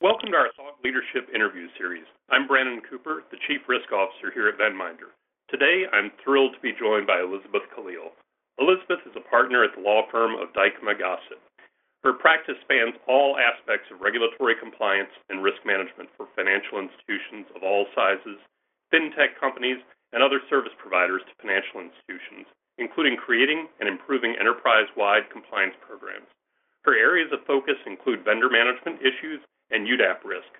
Welcome to our Thought Leadership interview series. I'm Brandon Cooper, the Chief Risk Officer here at Venminder. Today, I'm thrilled to be joined by Elizabeth Khalil. Elizabeth is a partner at the law firm of Dykema Gossett. Her practice spans all aspects of regulatory compliance and risk management for financial institutions of all sizes, fintech companies, and other service providers to financial institutions, including creating and improving enterprise-wide compliance programs. Her areas of focus include vendor management issues and UDAP risk.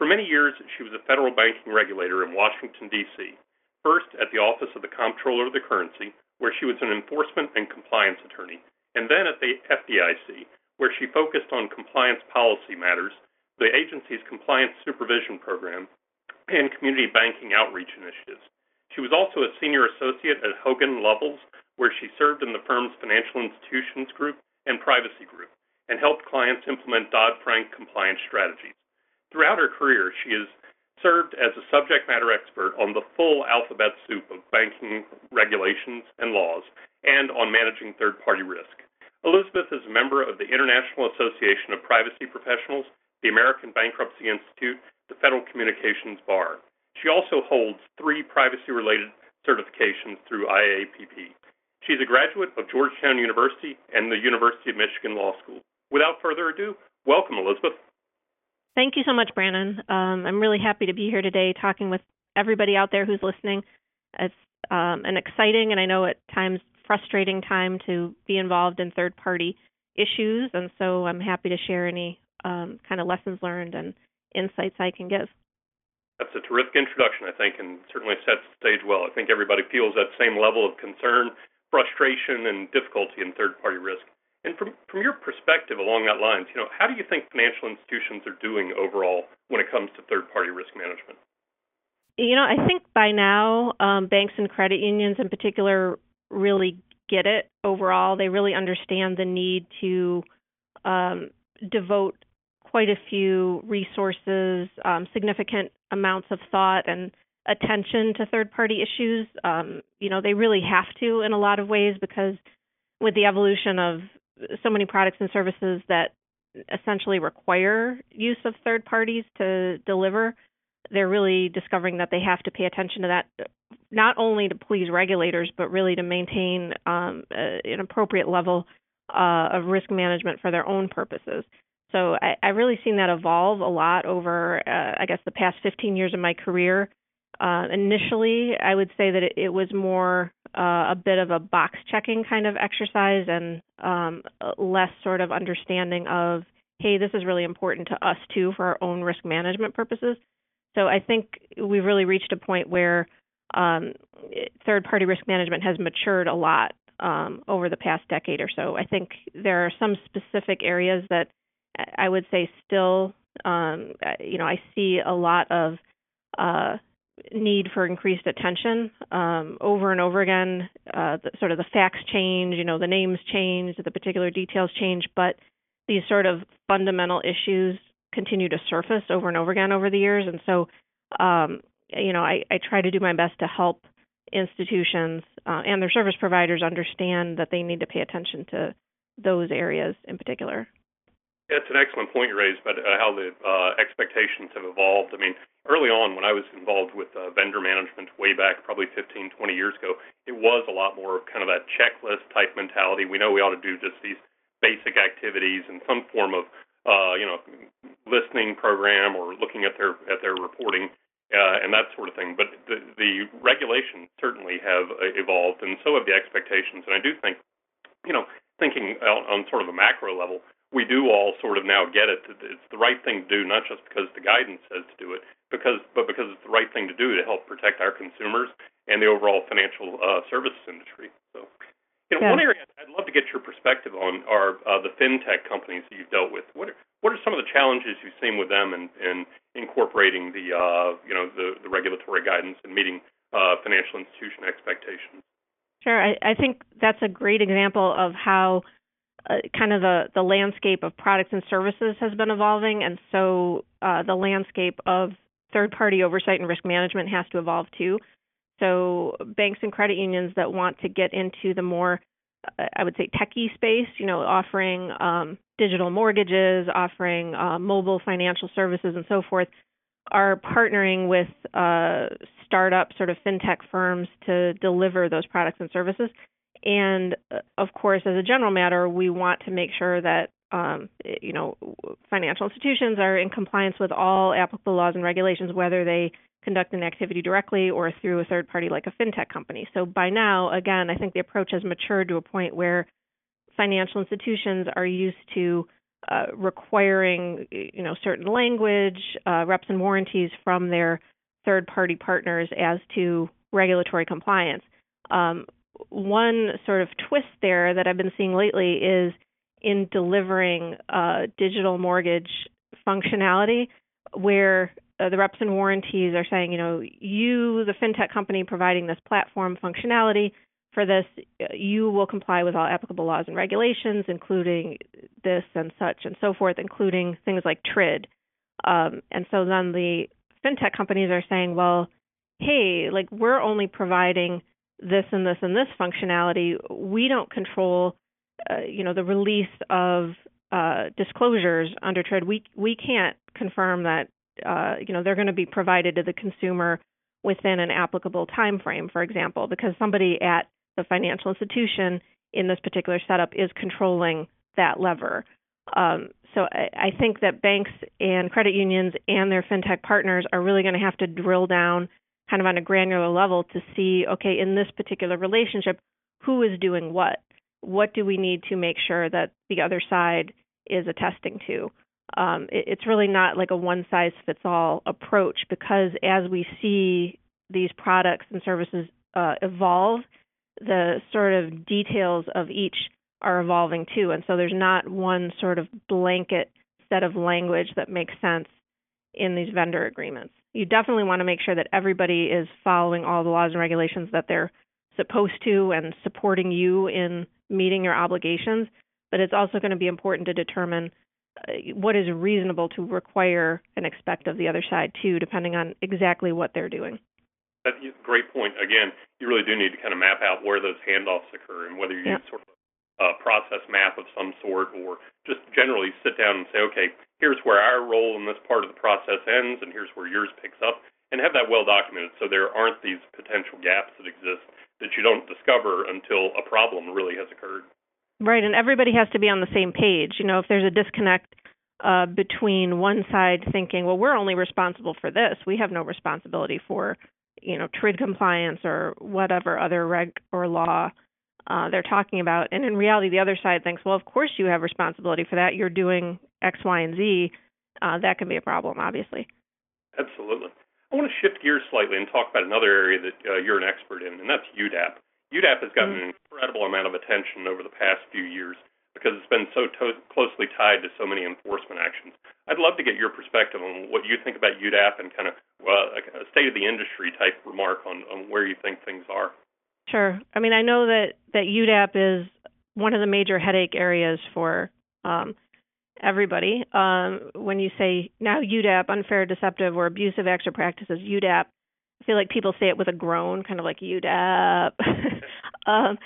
For many years, she was a federal banking regulator in Washington, D.C., first at the Office of the Comptroller of the Currency, where she was an enforcement and compliance attorney, and then at the FDIC, where she focused on compliance policy matters, the agency's compliance supervision program, and community banking outreach initiatives. She was also a senior associate at Hogan Lovells, where she served in the firm's financial institutions group and privacy group and helped clients implement Dodd-Frank compliance strategies. Throughout her career, she has served as a subject matter expert on the full alphabet soup of banking regulations and laws and on managing third-party risk. Elizabeth is a member of the International Association of Privacy Professionals, the American Bankruptcy Institute, the Federal Communications Bar. She also holds three privacy-related certifications through IAPP. She's a graduate of Georgetown University and the University of Michigan Law School. Without further ado, welcome, Elizabeth. Thank you so much, Brandon. Um, I'm really happy to be here today talking with everybody out there who's listening. It's um, an exciting and I know at times frustrating time to be involved in third party issues, and so I'm happy to share any um, kind of lessons learned and insights I can give. That's a terrific introduction, I think, and certainly sets the stage well. I think everybody feels that same level of concern, frustration, and difficulty in third party risk. And from from your perspective along that lines, you know, how do you think financial institutions are doing overall when it comes to third party risk management? You know, I think by now, um, banks and credit unions in particular really get it overall. They really understand the need to um, devote quite a few resources, um, significant amounts of thought and attention to third party issues. Um, you know, they really have to in a lot of ways because with the evolution of so many products and services that essentially require use of third parties to deliver, they're really discovering that they have to pay attention to that, not only to please regulators, but really to maintain um, an appropriate level uh, of risk management for their own purposes. So I, I've really seen that evolve a lot over, uh, I guess, the past 15 years of my career. Uh, initially, I would say that it, it was more uh, a bit of a box checking kind of exercise and um, less sort of understanding of, hey, this is really important to us too for our own risk management purposes. So I think we've really reached a point where um, third party risk management has matured a lot um, over the past decade or so. I think there are some specific areas that I would say still, um, you know, I see a lot of uh, need for increased attention um, over and over again. Uh, the, sort of the facts change, you know, the names change, the particular details change, but these sort of fundamental issues continue to surface over and over again over the years. And so, um, you know, I, I try to do my best to help institutions uh, and their service providers understand that they need to pay attention to those areas in particular. It's an excellent point you raised about uh, how the uh, expectations have evolved. I mean, early on when I was involved with uh, vendor management way back probably 15, 20 years ago, it was a lot more of kind of that checklist type mentality. We know we ought to do just these basic activities and some form of uh, you know listening program or looking at their at their reporting uh, and that sort of thing. But the, the regulations certainly have uh, evolved, and so have the expectations. And I do think, you know, thinking on, on sort of a macro level, we do all sort of now get it. that It's the right thing to do, not just because the guidance says to do it, because but because it's the right thing to do to help protect our consumers and the overall financial uh, services industry. So, you know, yeah. one area I'd love to get your perspective on are uh, the fintech companies that you've dealt with. What are, what are some of the challenges you've seen with them in, in incorporating the uh, you know the, the regulatory guidance and meeting uh, financial institution expectations? Sure, I, I think that's a great example of how uh, kind of the the landscape of products and services has been evolving, and so uh, the landscape of third party oversight and risk management has to evolve too. So banks and credit unions that want to get into the more I would say techie space, you know, offering um, digital mortgages, offering uh, mobile financial services, and so forth, are partnering with uh, startup sort of fintech firms to deliver those products and services. And uh, of course, as a general matter, we want to make sure that um, you know financial institutions are in compliance with all applicable laws and regulations, whether they conduct an activity directly or through a third party like a fintech company. So by now, again, I think the approach has matured to a point where financial institutions are used to uh, requiring you know certain language, uh, reps and warranties from their third party partners as to regulatory compliance. Um, one sort of twist there that I've been seeing lately is in delivering uh, digital mortgage functionality where uh, the reps and warranties are saying, you know, you, the fintech company providing this platform functionality for this, you will comply with all applicable laws and regulations, including this and such and so forth, including things like TRID. Um, and so then the fintech companies are saying, well, hey, like we're only providing this and this and this functionality. We don't control, uh, you know, the release of uh, disclosures under TRID. We we can't confirm that, uh, you know, they're going to be provided to the consumer within an applicable time frame, for example, because somebody at the financial institution in this particular setup is controlling that lever. Um, so I, I think that banks and credit unions and their fintech partners are really going to have to drill down kind of on a granular level to see okay in this particular relationship who is doing what? What do we need to make sure that the other side is attesting to? Um, it, it's really not like a one size fits all approach because as we see these products and services uh, evolve the sort of details of each are evolving too. And so there's not one sort of blanket set of language that makes sense in these vendor agreements you definitely want to make sure that everybody is following all the laws and regulations that they're supposed to and supporting you in meeting your obligations. But it's also going to be important to determine uh, what is reasonable to require and expect of the other side too, depending on exactly what they're doing. That's a great point. Again, you really do need to kind of map out where those handoffs occur and whether you yeah. use sort of a process map of some sort or just generally sit down and say, okay, here's where our role in this part of the process ends, and here's where yours picks up, and have that well documented so there aren't these potential gaps that exist that you don't discover until a problem really has occurred. Right, and everybody has to be on the same page. You know, if there's a disconnect uh, between one side thinking, well, we're only responsible for this, we have no responsibility for, you know, TRID compliance or whatever other reg or law uh, they're talking about. And in reality, the other side thinks, well, of course you have responsibility for that. You're doing X, Y, and Z. Uh, that can be a problem, obviously. Absolutely. I want to shift gears slightly and talk about another area that uh, you're an expert in, and that's UDAP. UDAP has gotten mm-hmm. an incredible amount of attention over the past few years because it's been so to- closely tied to so many enforcement actions. I'd love to get your perspective on what you think about UDAP and kind of well, a state of the industry type remark on, on where you think things are. Sure. I mean, I know that that UDAP is one of the major headache areas for um, everybody. Um, when you say now UDAP, unfair, deceptive, or abusive or practices, UDAP, I feel like people say it with a groan, kind of like UDAP. um,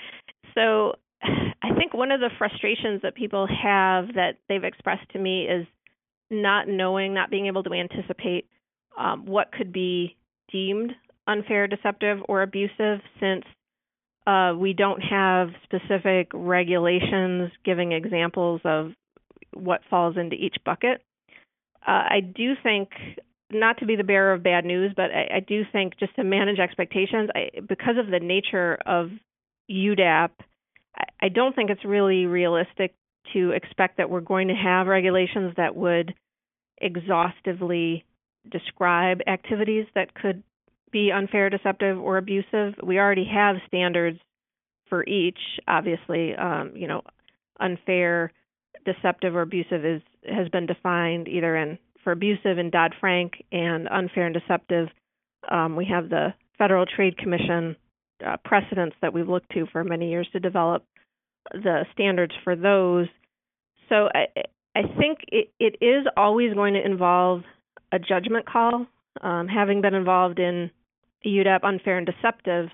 so I think one of the frustrations that people have that they've expressed to me is not knowing, not being able to anticipate um, what could be deemed unfair, deceptive, or abusive since uh, we don't have specific regulations giving examples of what falls into each bucket. Uh, I do think, not to be the bearer of bad news, but I, I do think just to manage expectations, I, because of the nature of UDAP, I, I don't think it's really realistic to expect that we're going to have regulations that would exhaustively describe activities that could be unfair, deceptive, or abusive. We already have standards for each. Obviously, um, you know, unfair, deceptive, or abusive is has been defined either in for abusive in Dodd Frank and unfair and deceptive. Um, we have the Federal Trade Commission uh, precedents that we've looked to for many years to develop the standards for those. So I, I think it, it is always going to involve a judgment call. Um, having been involved in UDAP unfair and deceptive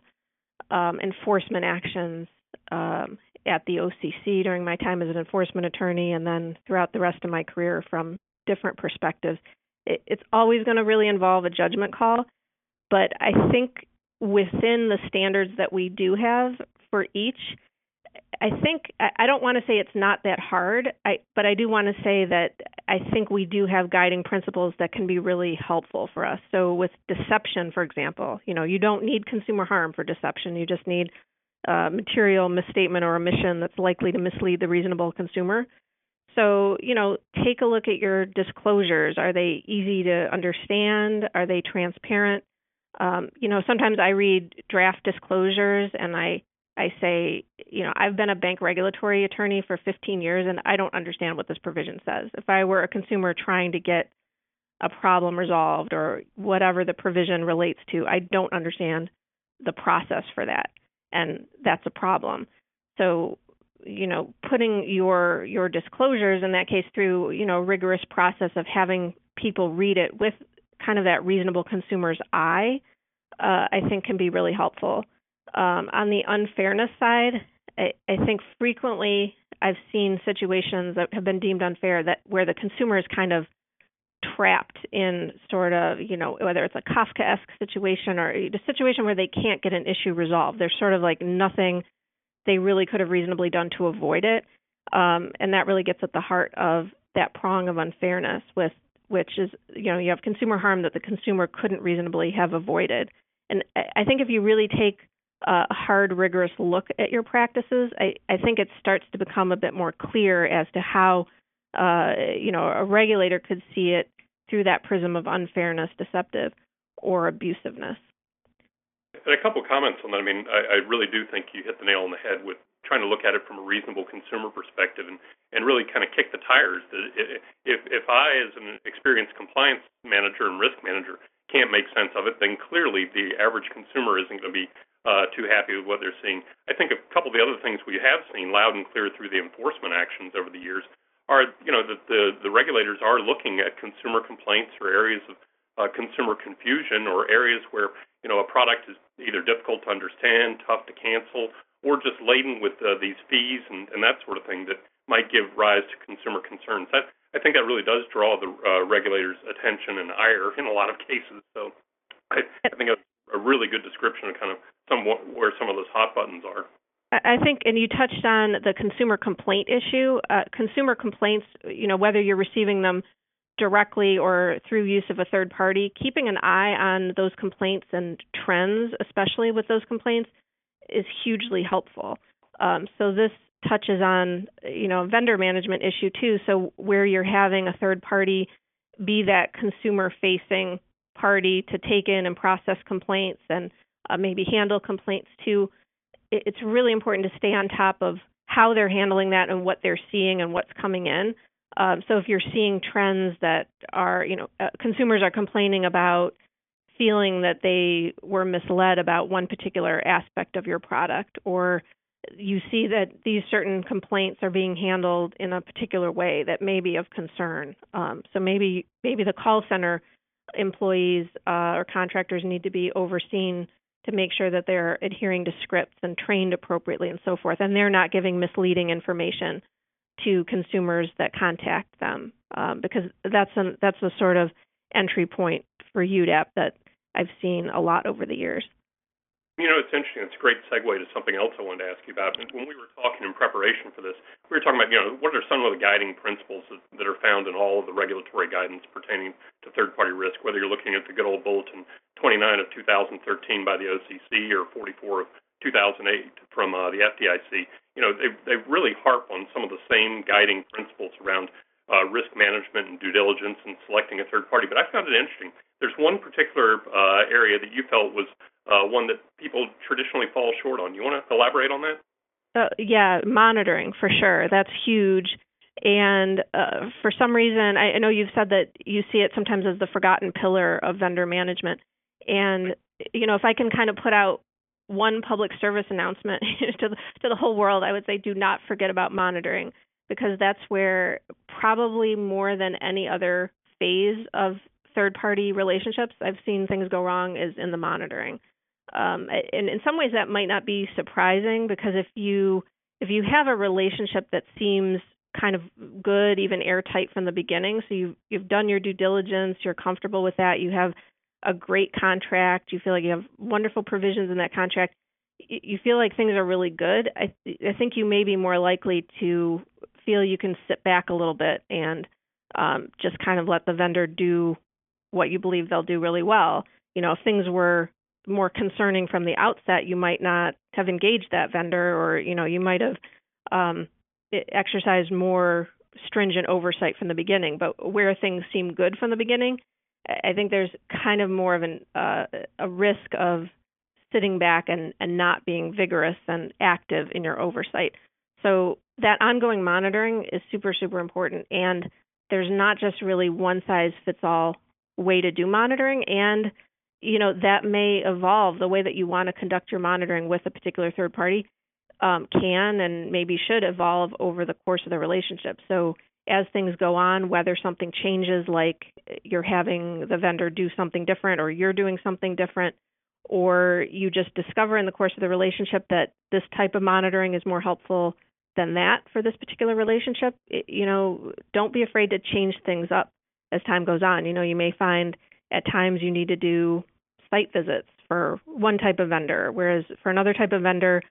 um, enforcement actions um, at the OCC during my time as an enforcement attorney, and then throughout the rest of my career from different perspectives. It, it's always going to really involve a judgment call, but I think within the standards that we do have for each, I think I don't want to say it's not that hard, I, but I do want to say that I think we do have guiding principles that can be really helpful for us. So with deception, for example, you know, you don't need consumer harm for deception. You just need uh, material misstatement or omission that's likely to mislead the reasonable consumer. So, you know, take a look at your disclosures. Are they easy to understand? Are they transparent? Um, you know, sometimes I read draft disclosures and I I say, you know, I've been a bank regulatory attorney for 15 years and I don't understand what this provision says. If I were a consumer trying to get a problem resolved or whatever the provision relates to, I don't understand the process for that. And that's a problem. So, you know, putting your your disclosures in that case through, you know, rigorous process of having people read it with kind of that reasonable consumer's eye, uh, I think can be really helpful. Um, on the unfairness side, I, I think frequently I've seen situations that have been deemed unfair that where the consumer is kind of trapped in sort of, you know, whether it's a Kafka-esque situation or a situation where they can't get an issue resolved. There's sort of like nothing they really could have reasonably done to avoid it. Um, and that really gets at the heart of that prong of unfairness with which is, you know, you have consumer harm that the consumer couldn't reasonably have avoided. And I think if you really take a hard, rigorous look at your practices, I, I think it starts to become a bit more clear as to how uh, you know a regulator could see it through that prism of unfairness, deceptive, or abusiveness. And a couple comments on that. I mean, I, I really do think you hit the nail on the head with trying to look at it from a reasonable consumer perspective and, and really kind of kick the tires. If if I, as an experienced compliance manager and risk manager, can't make sense of it, then clearly the average consumer isn't going to be uh, too happy with what they're seeing. I think a couple of the other things we have seen loud and clear through the enforcement actions over the years are, you know, that the, the regulators are looking at consumer complaints or areas of uh, consumer confusion or areas where, you know, a product is either difficult to understand, tough to cancel, or just laden with uh, these fees and, and that sort of thing that might give rise to consumer concerns. That, I think that really does draw the uh, regulators' attention and ire in a lot of cases. So I, I think that's a really good description of kind of some where some of those hot buttons are. I think, and you touched on the consumer complaint issue. Uh, consumer complaints, you know, whether you're receiving them directly or through use of a third party, keeping an eye on those complaints and trends, especially with those complaints, is hugely helpful. Um, so this touches on, you know, vendor management issue too. So where you're having a third party be that consumer facing party to take in and process complaints and uh, maybe handle complaints too. It's really important to stay on top of how they're handling that and what they're seeing and what's coming in. Um, so if you're seeing trends that are, you know, uh, consumers are complaining about feeling that they were misled about one particular aspect of your product, or you see that these certain complaints are being handled in a particular way that may be of concern. Um, so maybe maybe the call center employees uh, or contractors need to be overseen to make sure that they're adhering to scripts and trained appropriately and so forth, and they're not giving misleading information to consumers that contact them, um, because that's an, that's the sort of entry point for UDAP that I've seen a lot over the years. You know, it's interesting. It's a great segue to something else I wanted to ask you about. When we were talking in preparation for this, we were talking about, you know, what are some of the guiding principles that, are found in all of the regulatory guidance pertaining to third-party risk, whether you're looking at the good old Bulletin 29 of 2013 by the OCC or 44 of 2008 from uh, the FDIC. You know, they they really harp on some of the same guiding principles around uh, risk management and due diligence and selecting a third party. But I found it interesting. There's one particular uh, area that you felt was uh, one that people traditionally fall short on. You want to elaborate on that? Uh, yeah, monitoring for sure. That's huge. And uh, for some reason, I, I know you've said that you see it sometimes as the forgotten pillar of vendor management. And you know, if I can kind of put out one public service announcement to the, to the whole world, I would say do not forget about monitoring because that's where probably more than any other phase of third party relationships I've seen things go wrong is in the monitoring. Um, and in some ways, that might not be surprising because if you if you have a relationship that seems kind of good, even airtight from the beginning, so you've you've done your due diligence, you're comfortable with that, you have a great contract, you feel like you have wonderful provisions in that contract, you feel like things are really good. I I think you may be more likely to feel you can sit back a little bit and um, just kind of let the vendor do what you believe they'll do really well. You know, if things were more concerning from the outset, you might not have engaged that vendor, or you know, you might have um, exercised more stringent oversight from the beginning. But where things seem good from the beginning, I think there's kind of more of an uh, a risk of sitting back and, and not being vigorous and active in your oversight. So that ongoing monitoring is super, super important. And there's not just really one size fits all way to do monitoring. And, you know, that may evolve the way that you want to conduct your monitoring with a particular third party um, can and maybe should evolve over the course of the relationship. So as things go on, whether something changes, like you're having the vendor do something different or you're doing something different, or you just discover in the course of the relationship that this type of monitoring is more helpful than that for this particular relationship, you know, don't be afraid to change things up as time goes on. You know, you may find at times you need to do site visits for one type of vendor, whereas for another type of vendor,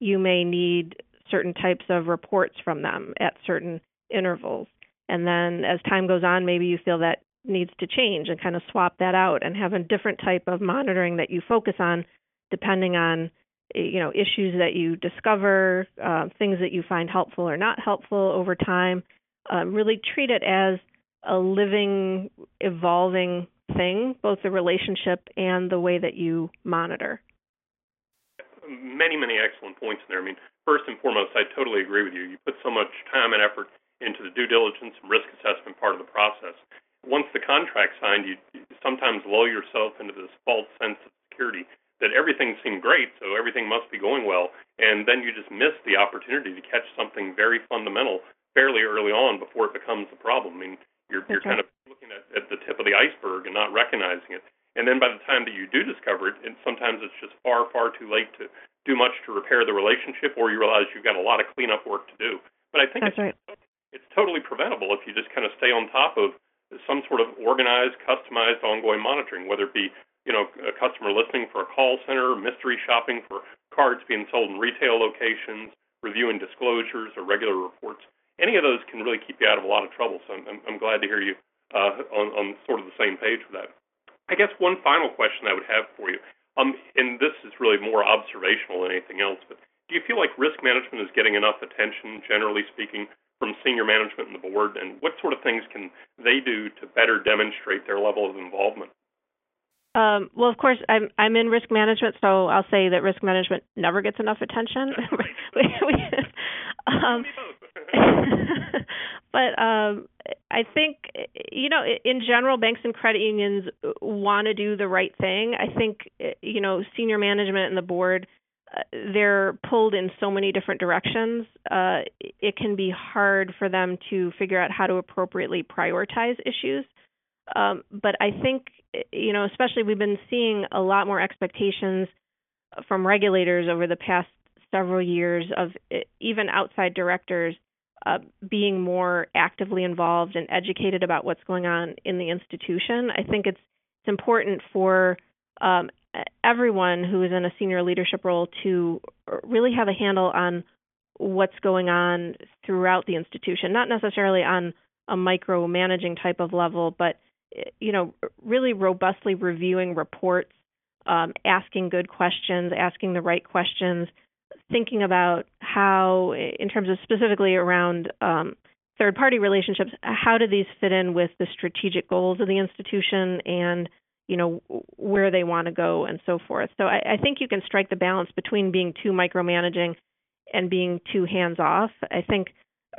you may need certain types of reports from them at certain intervals. And then as time goes on, maybe you feel that needs to change and kind of swap that out and have a different type of monitoring that you focus on depending on you know issues that you discover uh, things that you find helpful or not helpful over time um, really treat it as a living evolving thing both the relationship and the way that you monitor. Many many excellent points in there. I mean first and foremost i totally agree with you. You put so much time and effort into the due diligence and risk assessment part of the process. Once the contract's signed, you sometimes lull yourself into this false sense of security that everything seemed great, so everything must be going well, and then you just miss the opportunity to catch something very fundamental fairly early on before it becomes a problem. I mean, you're you're kind of looking at, at the tip of the iceberg and not recognizing it. And then by the time that you do discover it, and sometimes it's just far, far too late to do much to repair the relationship, or you realize you've got a lot of cleanup work to do. But I think That's it's, right. it's totally preventable if you just kind of stay on top of some sort of organized, customized, ongoing monitoring, whether it be you know a customer listening for a call center, mystery shopping for cards being sold in retail locations, reviewing disclosures or regular reports. Any of those can really keep you out of a lot of trouble. So I'm, I'm glad to hear you uh, on, on sort of the same page with that. I guess one final question I would have for you, um, and this is really more observational than anything else, but do you feel like risk management is getting enough attention, generally speaking, from senior management and the board, and what sort of things can they do to better demonstrate their level of involvement? Um, well, of course, I'm I'm in risk management, so I'll say that risk management never gets enough attention. um, but um, I think you know, in general, banks and credit unions want to do the right thing. I think you know, senior management and the board they're pulled in so many different directions. Uh, it can be hard for them to figure out how to appropriately prioritize issues. Um, but I think, you know, especially we've been seeing a lot more expectations from regulators over the past several years of even outside directors uh, being more actively involved and educated about what's going on in the institution. I think it's it's important for um, everyone who is in a senior leadership role to really have a handle on what's going on throughout the institution, not necessarily on a micromanaging type of level, but you know, really robustly reviewing reports, um, asking good questions, asking the right questions, thinking about how, in terms of specifically around um, third party relationships, how do these fit in with the strategic goals of the institution and you know where they want to go and so forth. So I, I think you can strike the balance between being too micromanaging and being too hands off. I think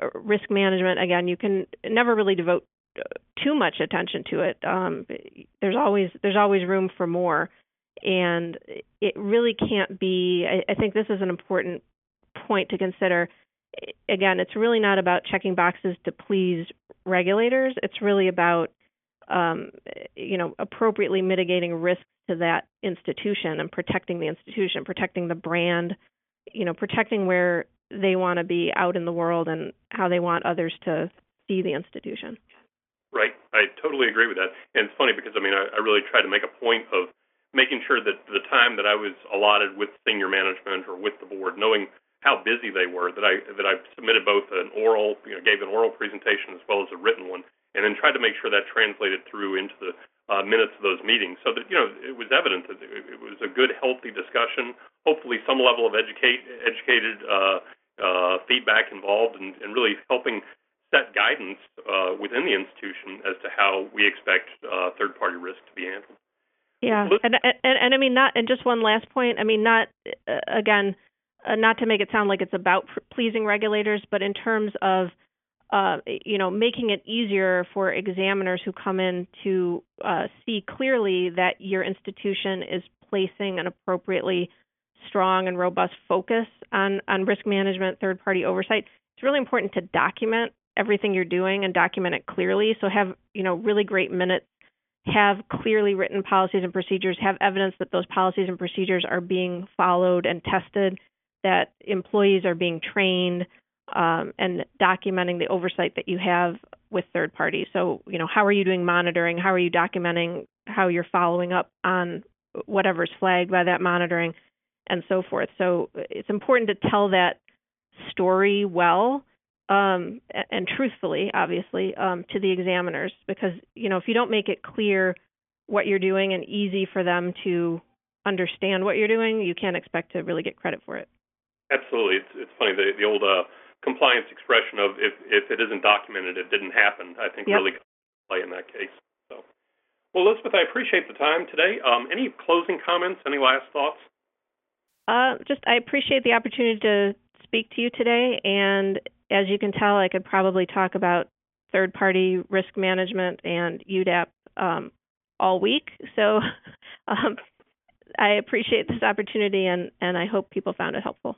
uh, risk management again, you can never really devote uh, too much attention to it. Um, there's always there's always room for more, and it really can't be. I, I think this is an important point to consider. Again, it's really not about checking boxes to please regulators. It's really about um, you know, appropriately mitigating risks to that institution and protecting the institution, protecting the brand, you know, protecting where they want to be out in the world and how they want others to see the institution. Right. I totally agree with that. And it's funny because I mean I, I really try to make a point of making sure that the time that I was allotted with senior management or with the board, knowing how busy they were, that I that I submitted both an oral, you know, gave an oral presentation as well as a written one, and then tried to make sure that translated through into the uh, minutes of those meetings, so that you know it was evident that it, it was a good, healthy discussion. Hopefully, some level of educate educated uh, uh, feedback involved, and, and really helping set guidance uh, within the institution as to how we expect uh, third-party risk to be handled. Yeah, and, and and I mean not and just one last point. I mean not uh, again, uh, not to make it sound like it's about pleasing regulators, but in terms of uh, you know making it easier for examiners who come in to uh, see clearly that your institution is placing an appropriately strong and robust focus on on risk management, third party oversight. It's really important to document everything you're doing and document it clearly. So have you know really great minutes, have clearly written policies and procedures, have evidence that those policies and procedures are being followed and tested, that employees are being trained, um, and documenting the oversight that you have with third parties. So you know how are you doing monitoring? How are you documenting how you're following up on whatever's flagged by that monitoring, and so forth. So it's important to tell that story well um, and truthfully, obviously, um, to the examiners, because you know if you don't make it clear what you're doing and easy for them to understand what you're doing, you can't expect to really get credit for it. Absolutely, it's it's funny the the old uh, compliance expression of if if it isn't documented, it didn't happen. I think yep. really play in that case. So, well, Elizabeth, I appreciate the time today. Um, any closing comments? Any last thoughts? Uh, just I appreciate the opportunity to speak to you today, and as you can tell, I could probably talk about third party risk management and UDAP um, all week. So um, I appreciate this opportunity and, and I hope people found it helpful.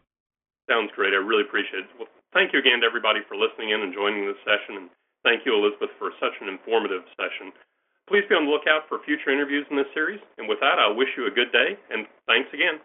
Sounds great. I really appreciate it. Well, thank you again to everybody for listening in and joining this session. And thank you, Elizabeth, for such an informative session. Please be on the lookout for future interviews in this series. And with that, I wish you a good day and thanks again.